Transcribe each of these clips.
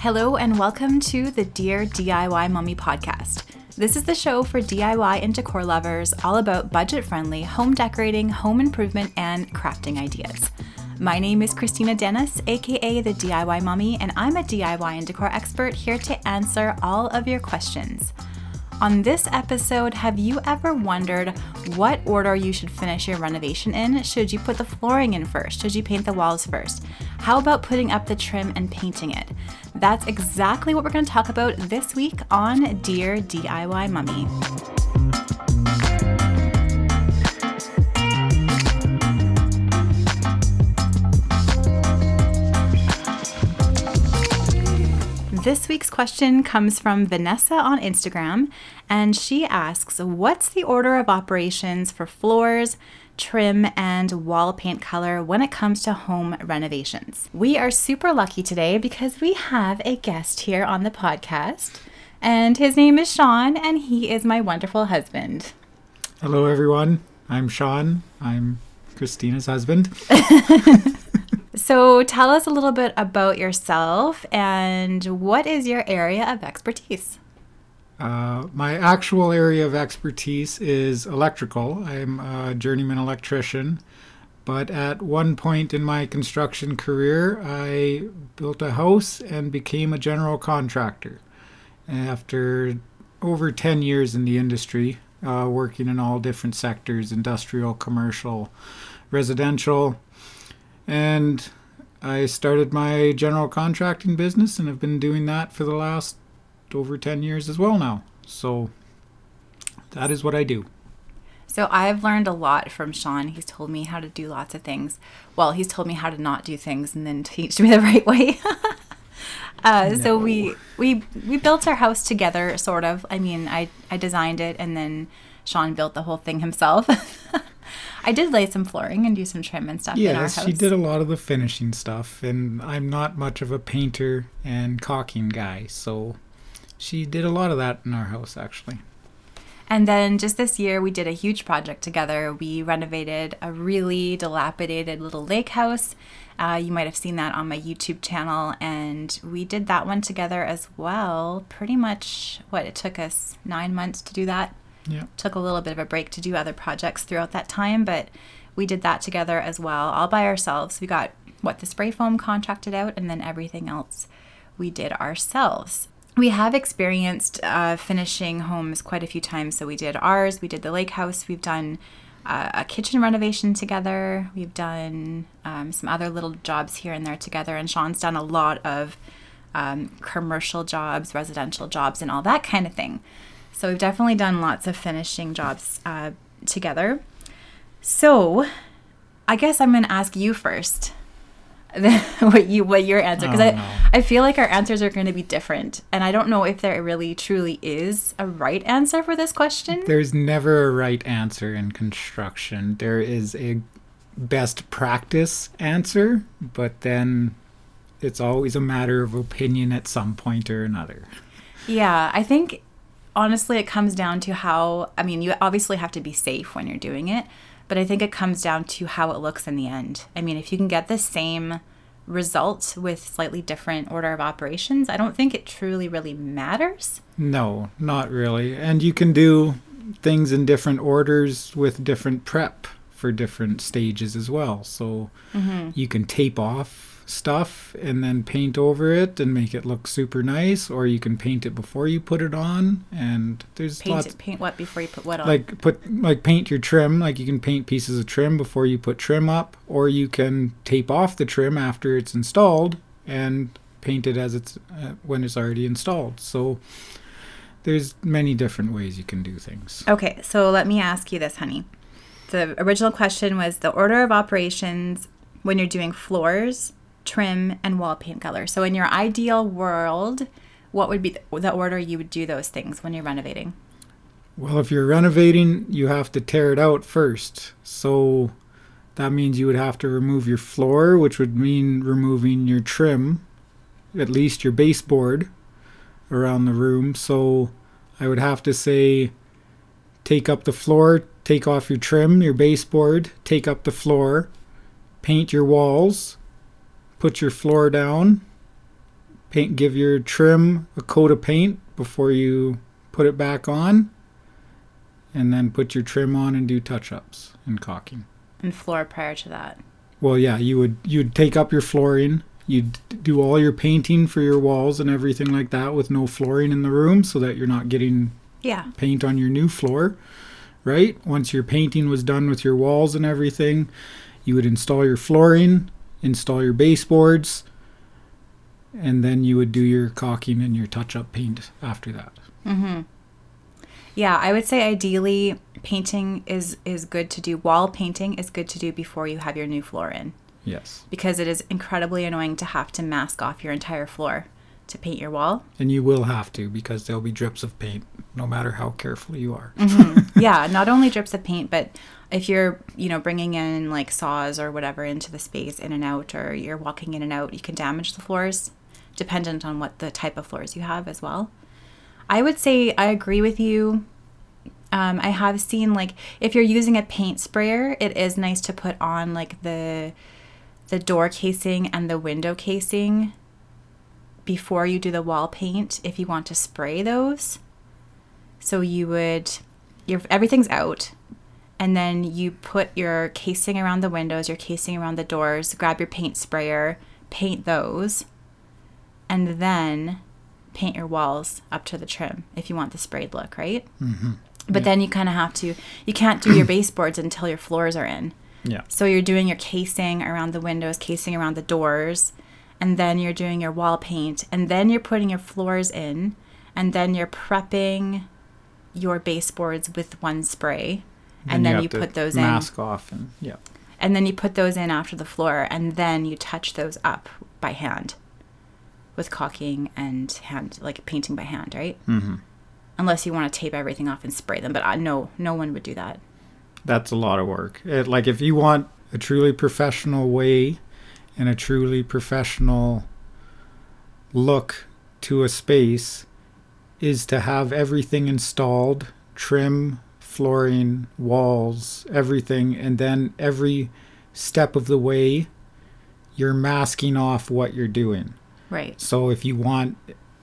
Hello, and welcome to the Dear DIY Mommy podcast. This is the show for DIY and decor lovers, all about budget friendly home decorating, home improvement, and crafting ideas. My name is Christina Dennis, aka the DIY Mommy, and I'm a DIY and decor expert here to answer all of your questions. On this episode, have you ever wondered what order you should finish your renovation in? Should you put the flooring in first? Should you paint the walls first? How about putting up the trim and painting it? That's exactly what we're going to talk about this week on Dear DIY Mommy. This week's question comes from Vanessa on Instagram, and she asks What's the order of operations for floors, trim, and wall paint color when it comes to home renovations? We are super lucky today because we have a guest here on the podcast, and his name is Sean, and he is my wonderful husband. Hello, everyone. I'm Sean. I'm Christina's husband. So, tell us a little bit about yourself and what is your area of expertise? Uh, my actual area of expertise is electrical. I'm a journeyman electrician, but at one point in my construction career, I built a house and became a general contractor. After over 10 years in the industry, uh, working in all different sectors industrial, commercial, residential, and I started my general contracting business and have been doing that for the last over 10 years as well now. So that is what I do. So I've learned a lot from Sean. He's told me how to do lots of things. Well, he's told me how to not do things and then teach me the right way. uh, no. So we we we built our house together, sort of. I mean, I I designed it and then Sean built the whole thing himself. I did lay some flooring and do some trim and stuff yes, in our house. she did a lot of the finishing stuff, and I'm not much of a painter and caulking guy, so she did a lot of that in our house actually. And then just this year, we did a huge project together. We renovated a really dilapidated little lake house. Uh, you might have seen that on my YouTube channel, and we did that one together as well. Pretty much what it took us nine months to do that. Yeah. Took a little bit of a break to do other projects throughout that time, but we did that together as well, all by ourselves. We got what the spray foam contracted out, and then everything else we did ourselves. We have experienced uh, finishing homes quite a few times. So we did ours, we did the lake house, we've done uh, a kitchen renovation together, we've done um, some other little jobs here and there together, and Sean's done a lot of um, commercial jobs, residential jobs, and all that kind of thing. So we've definitely done lots of finishing jobs uh, together. So I guess I'm going to ask you first what you what your answer because oh, I no. I feel like our answers are going to be different and I don't know if there really truly is a right answer for this question. There's never a right answer in construction. There is a best practice answer, but then it's always a matter of opinion at some point or another. Yeah, I think honestly, it comes down to how, I mean, you obviously have to be safe when you're doing it, but I think it comes down to how it looks in the end. I mean, if you can get the same result with slightly different order of operations, I don't think it truly really matters. No, not really. And you can do things in different orders with different prep for different stages as well. So mm-hmm. you can tape off stuff and then paint over it and make it look super nice or you can paint it before you put it on and there's paint lots it, paint what before you put what on? Like put like paint your trim like you can paint pieces of trim before you put trim up or you can tape off the trim after it's installed and paint it as it's uh, when it's already installed. So there's many different ways you can do things. Okay so let me ask you this honey. The original question was the order of operations when you're doing floors trim, and wall paint color. So, in your ideal world, what would be the order you would do those things when you're renovating? Well, if you're renovating, you have to tear it out first. So that means you would have to remove your floor, which would mean removing your trim, at least your baseboard around the room. So I would have to say take up the floor, take off your trim, your baseboard, take up the floor, paint your walls, put your floor down, paint give your trim a coat of paint before you put it back on and then put your trim on and do touch-ups and caulking. And floor prior to that. Well, yeah, you would you'd take up your flooring, you'd do all your painting for your walls and everything like that with no flooring in the room so that you're not getting Yeah. paint on your new floor, right? Once your painting was done with your walls and everything, you would install your flooring, install your baseboards, and then you would do your caulking and your touch-up paint after that. Mm-hmm. Yeah, I would say ideally painting is is good to do. Wall painting is good to do before you have your new floor in Yes. because it is incredibly annoying to have to mask off your entire floor to paint your wall. And you will have to because there'll be drips of paint no matter how careful you are. yeah, not only drips of paint, but if you're, you know, bringing in like saws or whatever into the space in and out, or you're walking in and out, you can damage the floors, dependent on what the type of floors you have as well. I would say I agree with you. Um, I have seen like if you're using a paint sprayer, it is nice to put on like the the door casing and the window casing before you do the wall paint if you want to spray those. So you would your everything's out and then you put your casing around the windows, your casing around the doors, grab your paint sprayer, paint those, and then paint your walls up to the trim if you want the sprayed look, right? Mm-hmm. But Yeah. then you kind of have to, you can't do your baseboards until your floors are in. Yeah. So you're doing your casing around the windows, casing around the doors, and then you're doing your wall paint, and then you're putting your floors in, and then you're prepping your baseboards with one spray, and then you to put those in, mask off and yeah. and then you put those in after the floor, and then you touch those up by hand with caulking and hand, like painting by hand, right? Mm-hmm. Unless you want to tape everything off and spray them, but I, no, no one would do that. That's a lot of work. It, like if you want a truly professional way and a truly professional look to a space is to have everything installed, trim, flooring, walls, everything, and then every step of the way you're masking off what you're doing. Right. So if you want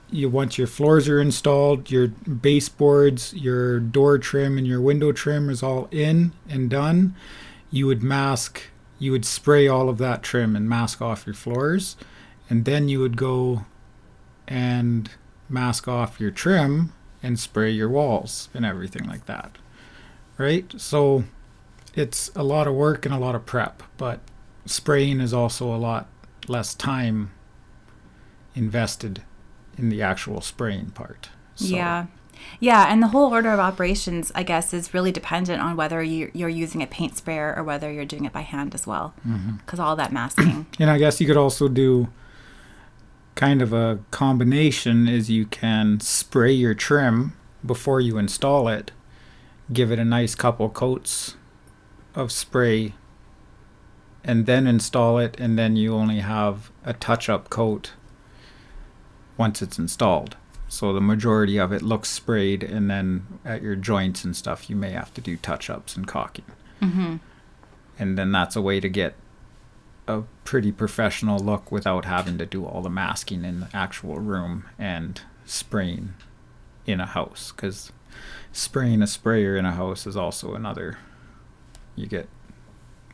you once your floors are installed, your baseboards, your door trim and your window trim is all in and done, you would mask you would spray all of that trim and mask off your floors and then you would go and mask off your trim and spray your walls and everything like that. Right? So it's a lot of work and a lot of prep, but spraying is also a lot less time invested in the actual spraying part. So, Yeah. Yeah, and the whole order of operations, I guess, is really dependent on whether you, you're using a paint sprayer or whether you're doing it by hand as well. Mm-hmm. Because all that masking. And I guess you could also do kind of a combination is you can spray your trim before you install it, give it a nice couple coats of spray and then install it and then you only have a touch-up coat once it's installed. So the majority of it looks sprayed and then at your joints and stuff you may have to do touch-ups and caulking. hmm and then that's a way to get a pretty professional look without having to do all the masking in the actual room and spraying in a house because spraying a sprayer in a house is also another you get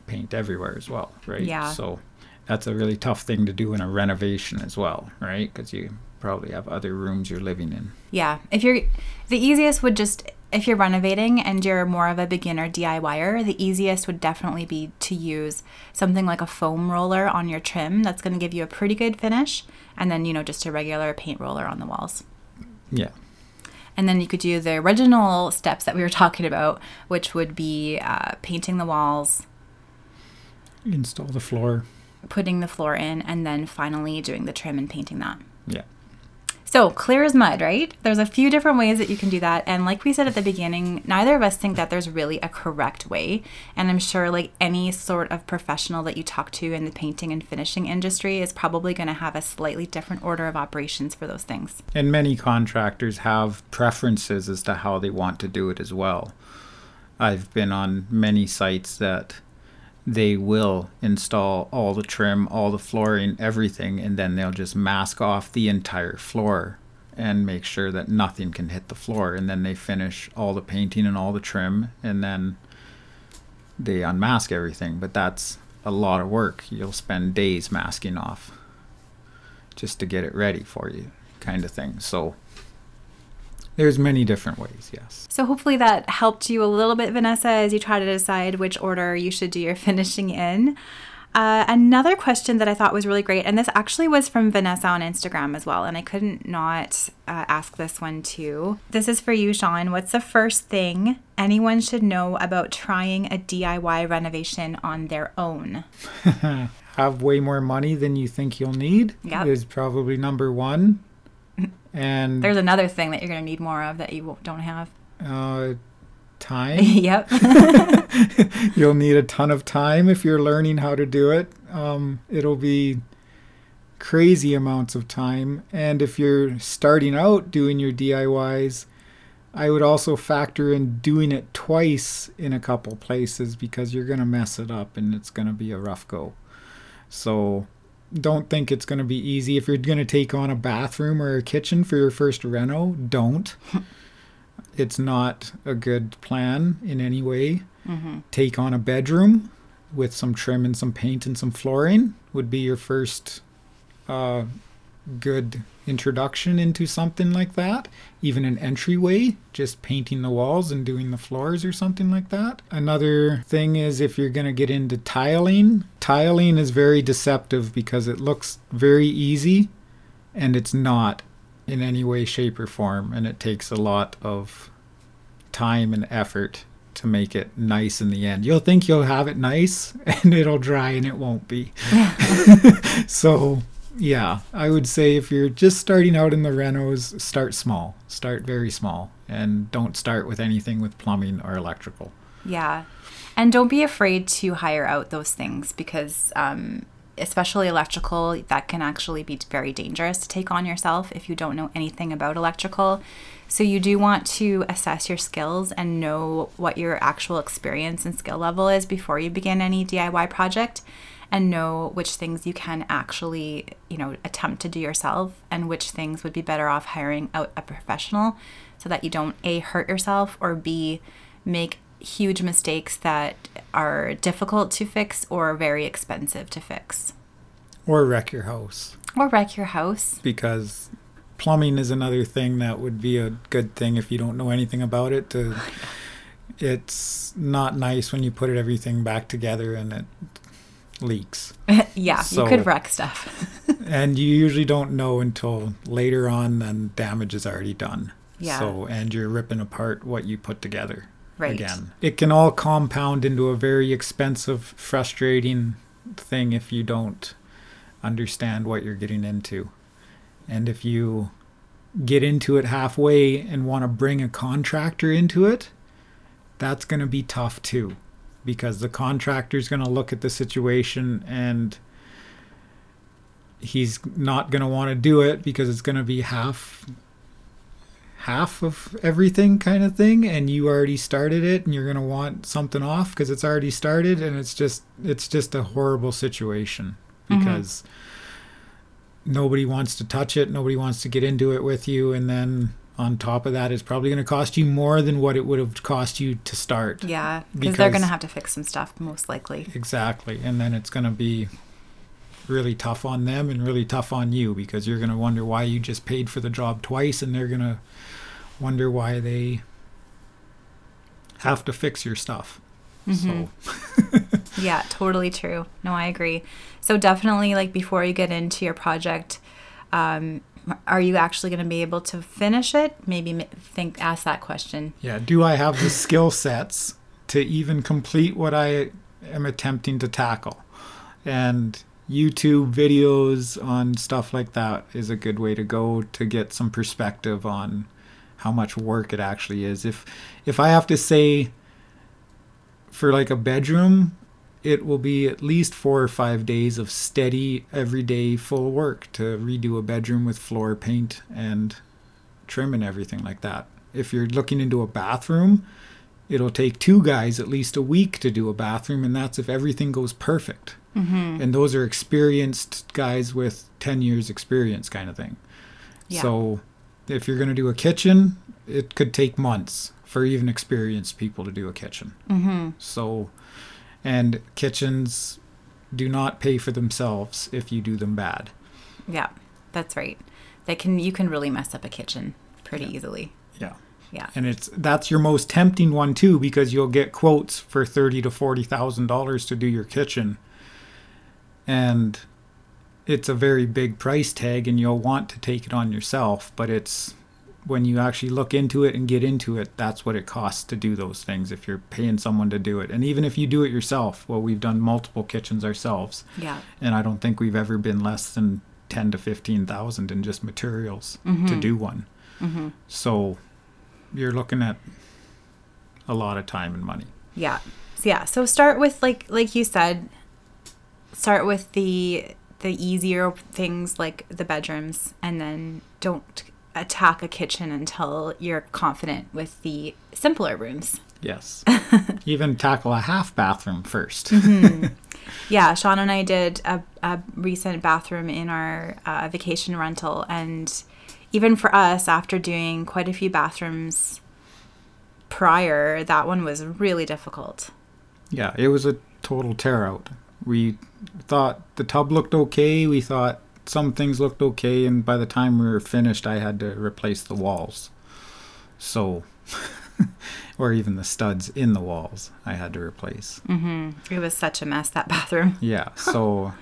paint everywhere as well right Yeah. so that's a really tough thing to do in a renovation as well right because you probably have other rooms you're living in Yeah. If you're, the easiest would just, if you're renovating and you're more of a beginner DIYer, the easiest would definitely be to use something like a foam roller on your trim. That's going to give you a pretty good finish. And then, you know, just a regular paint roller on the walls. yeah And then you could do the original steps that we were talking about, which would be uh, painting the walls, install the floor. Putting the floor in, and then finally doing the trim and painting that. yeah So clear as mud, right? There's a few different ways that you can do that. And like we said at the beginning, neither of us think that there's really a correct way. And I'm sure like any sort of professional that you talk to in the painting and finishing industry is probably going to have a slightly different order of operations for those things. And many contractors have preferences as to how they want to do it as well. I've been on many sites that they will install all the trim, all the flooring, everything, and then they'll just mask off the entire floor and make sure that nothing can hit the floor. And then they finish all the painting and all the trim, and then they unmask everything. But that's a lot of work. You'll spend days masking off just to get it ready for you, kind of thing. So there's many different ways, yes. So hopefully that helped you a little bit, Vanessa, as you try to decide which order you should do your finishing in. Uh, another question that I thought was really great, and this actually was from Vanessa on Instagram as well, and I couldn't not uh, ask this one too. This is for you, Sean. What's the first thing anyone should know about trying a DIY renovation on their own? Have way more money than you think you'll need Yep. is probably number one. And There's another thing that you're going to need more of that you won't- don't have. uh, time. yep. You'll need a ton of time if you're learning how to do it. Um, it'll be crazy amounts of time. And if you're starting out doing your DIYs, I would also factor in doing it twice in a couple places because you're going to mess it up and it's going to be a rough go. So don't think it's going to be easy. If you're going to take on a bathroom or a kitchen for your first reno, don't. it's not a good plan in any way hmm take on a bedroom with some trim and some paint and some flooring would be your first uh, good introduction into something like that. Even an entryway, just painting the walls and doing the floors or something like that. Another thing is if you're going to get into tiling, tiling is very deceptive because it looks very easy and it's not in any way, shape, or form. And it takes a lot of time and effort to make it nice in the end. You'll think you'll have it nice and it'll dry and it won't be. so, yeah, I would say if you're just starting out in the renos, start small. Start very small and don't start with anything with plumbing or electrical. Yeah. And don't be afraid to hire out those things because, um, especially electrical, that can actually be very dangerous to take on yourself if you don't know anything about electrical. So, you do want to assess your skills and know what your actual experience and skill level is before you begin any DIY project and know which things you can actually, you know, attempt to do yourself and which things would be better off hiring out a professional so that you don't A, hurt yourself or B, make huge mistakes that are difficult to fix or very expensive to fix. Or wreck your house Or wreck your house. because plumbing is another thing that would be a good thing if you don't know anything about it to it's not nice when you put it everything back together and it leaks. yeah, So- you could wreck stuff. and you usually don't know until later on then damage is already done Yeah. so and you're ripping apart what you put together Right. again it can all compound into a very expensive frustrating thing if you don't understand what you're getting into and if you get into it halfway and want to bring a contractor into it that's going to be tough too because the contractor's going to look at the situation and he's not going to want to do it because it's going to be half half of everything kind of thing and you already started it and you're going to want something off because it's already started and it's just it's just a horrible situation Mhm. because nobody wants to touch it nobody wants to get into it with you and then on top of that it's probably going to cost you more than what it would have cost you to start yeah, because they're going to have to fix some stuff, most likely. Exactly. And then it's going to be really tough on them and really tough on you because you're going to wonder why you just paid for the job twice and they're going to wonder why they have to fix your stuff. Mhm. So, Yeah, totally true. No, I agree. So definitely, like before you get into your project, um, are you actually going to be able to finish it? Maybe think ask that question. yeah, do I have the skill sets to even complete what I am attempting to tackle? And YouTube videos on stuff like that is a good way to go to get some perspective on how much work it actually is. If if I have to say for like a bedroom, it will be at least 4 or 5 days of steady everyday full work to redo a bedroom with floor paint and trim and everything like that. If you're looking into a bathroom, it'll take two guys at least a week to do a bathroom, and that's if everything goes perfect. Mm-hmm. And those are experienced guys with 10 years experience, kind of thing. Yeah. So if you're going to do a kitchen, it could take months for even experienced people to do a kitchen. Mm-hmm. So, and kitchens do not pay for themselves if you do them bad. Yeah, that's right. They can you can really mess up a kitchen pretty Yeah. easily. Yeah. Yeah. And it's that's your most tempting one too because you'll get quotes for thirty to forty thousand dollars to do your kitchen, and it's a very big price tag, and you'll want to take it on yourself. But it's when you actually look into it and get into it, that's what it costs to do those things. If you're paying someone to do it, and even if you do it yourself, well, we've done multiple kitchens ourselves, Yeah. and I don't think we've ever been less than ten to fifteen thousand in just materials to Mhm. do one. Mm-hmm. So you're looking at a lot of time and money. Yeah. So yeah. So start with like like you said, start with the the easier things like the bedrooms, and then don't attack a kitchen until you're confident with the simpler rooms. Yes. Even tackle a half bathroom 1st Mm-hmm. Yeah, Sean and I did a, a recent bathroom in our uh, vacation rental, and even for us, after doing quite a few bathrooms prior, that one was really difficult. yeah, it was a total tear out. We thought the tub looked okay. We thought some things looked okay, and by the time we were finished, I had to replace the walls. So, or even the studs in the walls, I had to replace. hmm It was such a mess that bathroom. Yeah, so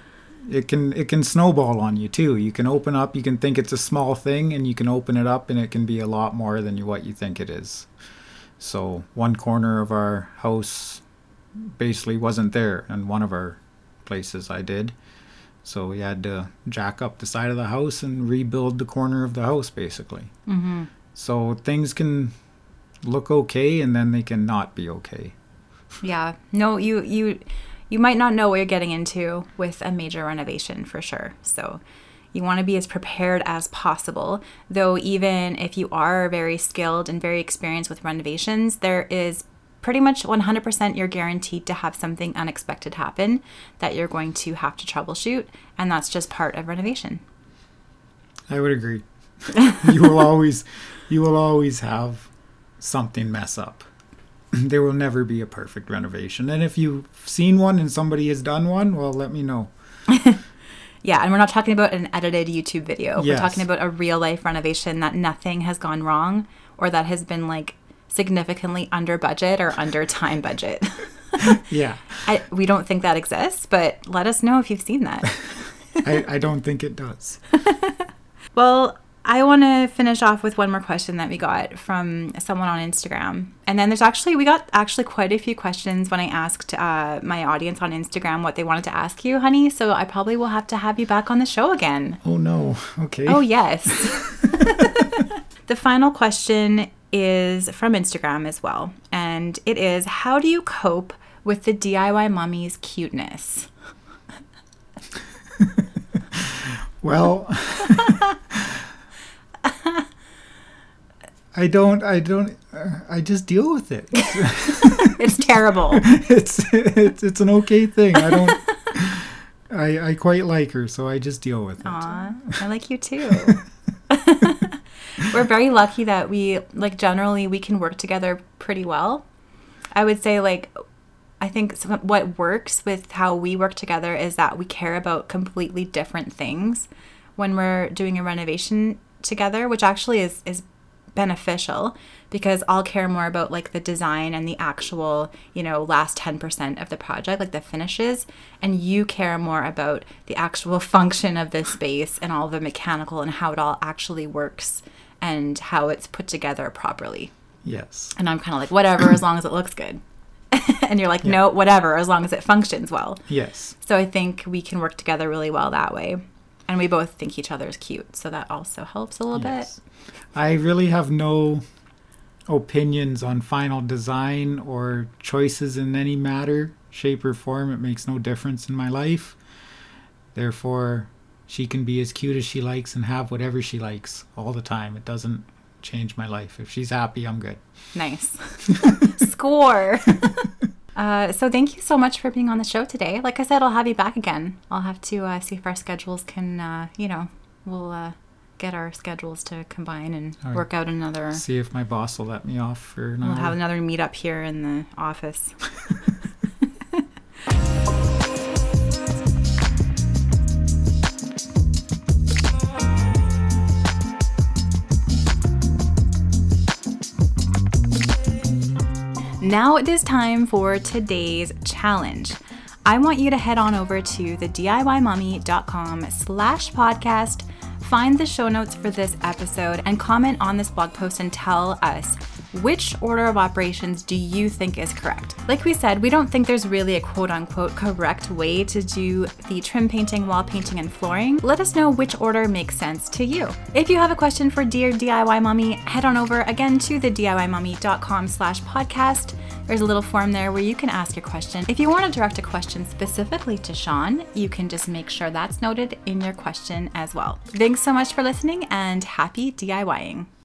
it can it can snowball on you too. You can open up, you can think it's a small thing, and you can open it up, and it can be a lot more than you, what you think it is. So one corner of our house basically wasn't there, and one of our places I did. So we had to jack up the side of the house and rebuild the corner of the house basically. hmm So things can look okay, and then they can not be okay. Yeah. No, you you you might not know what you're getting into with a major renovation for sure. So you want to be as prepared as possible. Though even if you are very skilled and very experienced with renovations, there is pretty much 100% you're guaranteed to have something unexpected happen that you're going to have to troubleshoot, and that's just part of renovation. I would agree. you will always you will always have something mess up. there will never be a perfect renovation. And if you've seen one and somebody has done one, well let me know. Yeah, and we're not talking about an edited YouTube video. We're talking about a real life renovation that nothing has gone wrong or that has been like significantly under budget or under time budget. Yeah. I, we don't think that exists, but let us know if you've seen that. I, I don't think it does. Well, I want to finish off with one more question that we got from someone on Instagram. And then there's actually, we got actually quite a few questions when I asked uh, my audience on Instagram what they wanted to ask you, honey. So I probably will have to have you back on the show again. Oh no. Okay. Oh, yes. the final question is from Instagram as well. And it is How do you cope with the DIY mommy's cuteness? Well I don't I don't uh, I just deal with it. It's terrible. it's it's it's an okay thing. I don't I I quite like her, so I just deal with it. Aw, I like you too. We're very lucky that we, like, generally we can work together pretty well. I would say, like, I think some, what works with how we work together is that we care about completely different things when we're doing a renovation together, which actually is, is beneficial because I'll care more about like the design and the actual, you know, last 10% of the project, like the finishes, and you care more about the actual function of the space and all the mechanical and how it all actually works and how it's put together properly. Yes. And I'm kind of like, whatever, as long as it looks good. and you're like, no, whatever, as long as it functions well. Yes. So I think we can work together really well that way. And we both think each other is cute. So that also helps a little Yes. bit. I really have no opinions on final design or choices in any matter, shape, or form. It makes no difference in my life. Therefore, she can be as cute as she likes and have whatever she likes all the time. It doesn't change my life. If she's happy, I'm good. Nice. Score. Uh, so thank you so much for being on the show today. Like I said, I'll have you back again. I'll have to uh, see if our schedules can, uh, you know, we'll uh, get our schedules to combine and right. work out another. See if my boss will let me off for another. We'll have another meetup here in the office. Now it is time for today's challenge. I want you to head on over to the DIYmommy.com slash podcast, find the show notes for this episode, and comment on this blog post and tell us which order of operations do you think is correct? Like we said, we don't think there's really a quote unquote correct way to do the trim painting, wall painting, and flooring. Let us know which order makes sense to you. If you have a question for Dear DIY Mommy, head on over again to the DIYmommy.com slash podcast. There's a little form there where you can ask your question. If you want to direct a question specifically to Sean, you can just make sure that's noted in your question as well. Thanks so much for listening and happy DIYing.